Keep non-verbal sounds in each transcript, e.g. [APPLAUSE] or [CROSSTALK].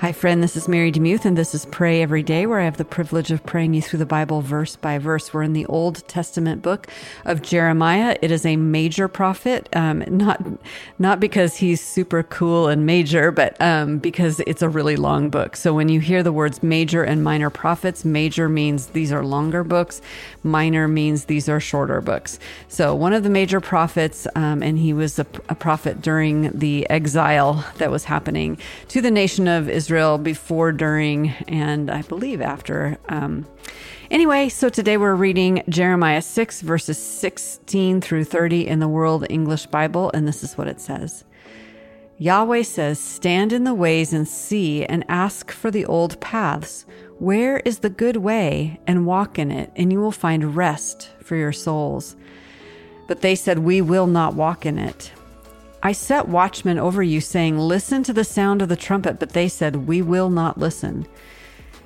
Hi, friend. This is Mary DeMuth, and this is Pray Every Day, where I have the privilege of praying you through the Bible verse by verse. We're in the Old Testament book of Jeremiah. It is a major prophet, um, not not because he's super cool and major, but um, because it's a really long book. So when you hear the words major and minor prophets, major means these are longer books, minor means these are shorter books. So one of the major prophets, um, and he was a, a prophet during the exile that was happening to the nation of Israel before, during, and I believe after. Um, anyway, so today we're reading Jeremiah 6, verses 16 through 30 in the World English Bible, and this is what it says. Yahweh says, Stand in the ways and see, and ask for the old paths. Where is the good way? And walk in it, and you will find rest for your souls. But they said, We will not walk in it. I set watchmen over you, saying, Listen to the sound of the trumpet. But they said, We will not listen.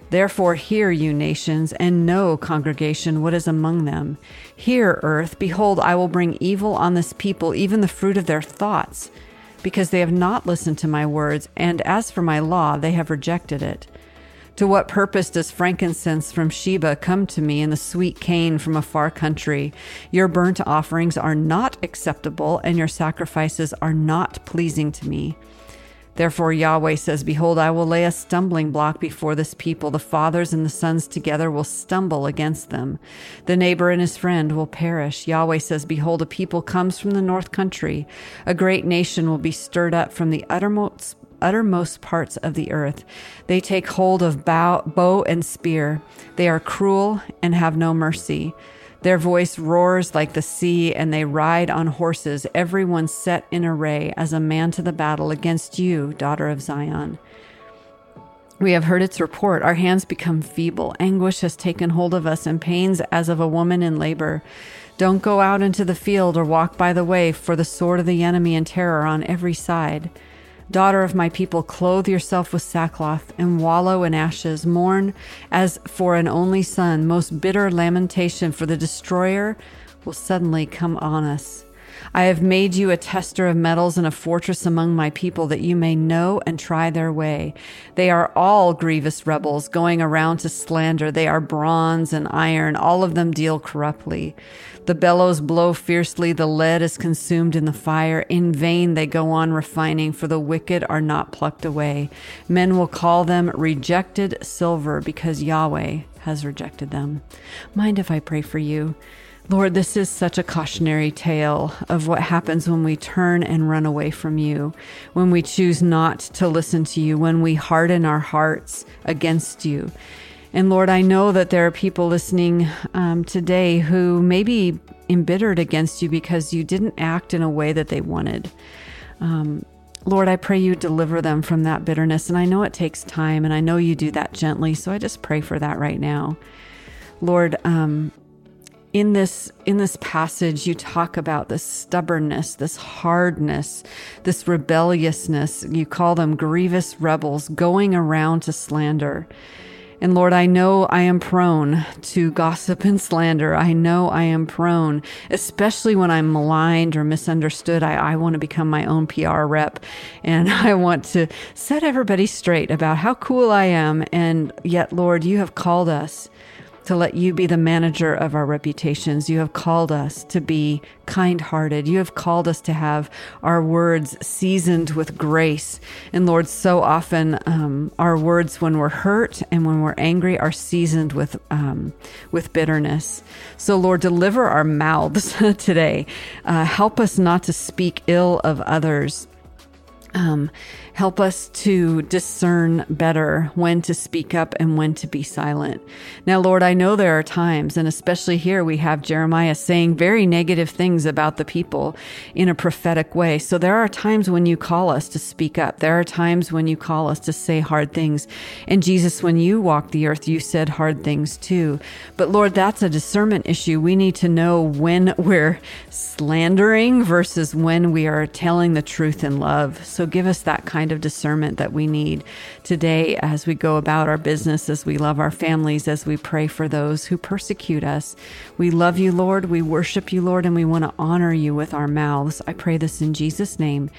Therefore, hear, you nations, and know, congregation, what is among them. Hear, earth, behold, I will bring evil on this people, even the fruit of their thoughts, because they have not listened to my words, and as for my law, they have rejected it. To what purpose does frankincense from Sheba come to me and the sweet cane from a far country? Your burnt offerings are not acceptable, and your sacrifices are not pleasing to me. Therefore, Yahweh says, Behold, I will lay a stumbling block before this people. The fathers and the sons together will stumble against them. The neighbor and his friend will perish. Yahweh says, Behold, a people comes from the north country. A great nation will be stirred up from the uttermost uttermost parts of the earth. They take hold of bow, bow and spear. They are cruel and have no mercy. Their voice roars like the sea, and they ride on horses, everyone set in array as a man to the battle against you, daughter of Zion. We have heard its report. Our hands become feeble. Anguish has taken hold of us, and pains as of a woman in labor. Don't go out into the field or walk by the way, for the sword of the enemy and terror on every side. Daughter of my people, clothe yourself with sackcloth and wallow in ashes. Mourn as for an only son. Most bitter lamentation for the destroyer will suddenly come on us. I have made you a tester of metals and a fortress among my people that you may know and try their way. They are all grievous rebels going around to slander. They are bronze and iron. All of them deal corruptly. The bellows blow fiercely. The lead is consumed in the fire. In vain they go on refining, for the wicked are not plucked away. Men will call them rejected silver because Yahweh has rejected them. Mind if I pray for you? Lord, this is such a cautionary tale of what happens when we turn and run away from you, when we choose not to listen to you, when we harden our hearts against you. And Lord, I know that there are people listening um, today who may be embittered against you because you didn't act in a way that they wanted. Um, Lord, I pray you deliver them from that bitterness. And I know it takes time, and I know you do that gently. So I just pray for that right now. Lord, um, in this in this passage you talk about this stubbornness this hardness this rebelliousness you call them grievous rebels going around to slander and Lord, I know I am prone to gossip and slander. I know I am prone, especially when I'm maligned or misunderstood. I, I want to become my own PR rep and [LAUGHS] I want to set everybody straight about how cool I am. And yet, Lord, you have called us to let you be the manager of our reputations. You have called us to be kind hearted. You have called us to have our words seasoned with grace. And Lord, so often um, our words when we're hurt and when we're angry are seasoned with, um, with bitterness. So, Lord, deliver our mouths [LAUGHS] today. Uh, help us not to speak ill of others. Um, help us to discern better when to speak up and when to be silent. Now, Lord, I know there are times, and especially here we have Jeremiah saying very negative things about the people in a prophetic way. So there are times when you call us to speak up. There are times when you call us to say hard things. And Jesus, when you walked the earth, you said hard things too. But Lord, that's a discernment issue. We need to know when we're slandering versus when we are telling the truth in love. So give us that kind of discernment that we need today as we go about our business, as we love our families, as we pray for those who persecute us. We love you, Lord. We worship you, Lord, and we want to honor you with our mouths. I pray this in Jesus' name.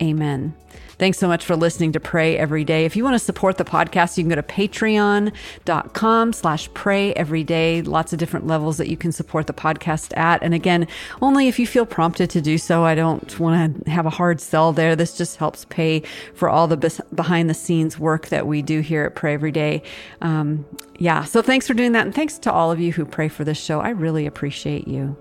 Amen. Thanks so much for listening to Pray Every Day. If you want to support the podcast, you can go to patreon.com slash pray every day. Lots of different levels that you can support the podcast at. And again, only if you feel prompted to do so. I don't want to have a hard sell there. This just helps pay for all the behind the scenes work that we do here at Pray Every Day. Um, yeah. So thanks for doing that. And thanks to all of you who pray for this show. I really appreciate you.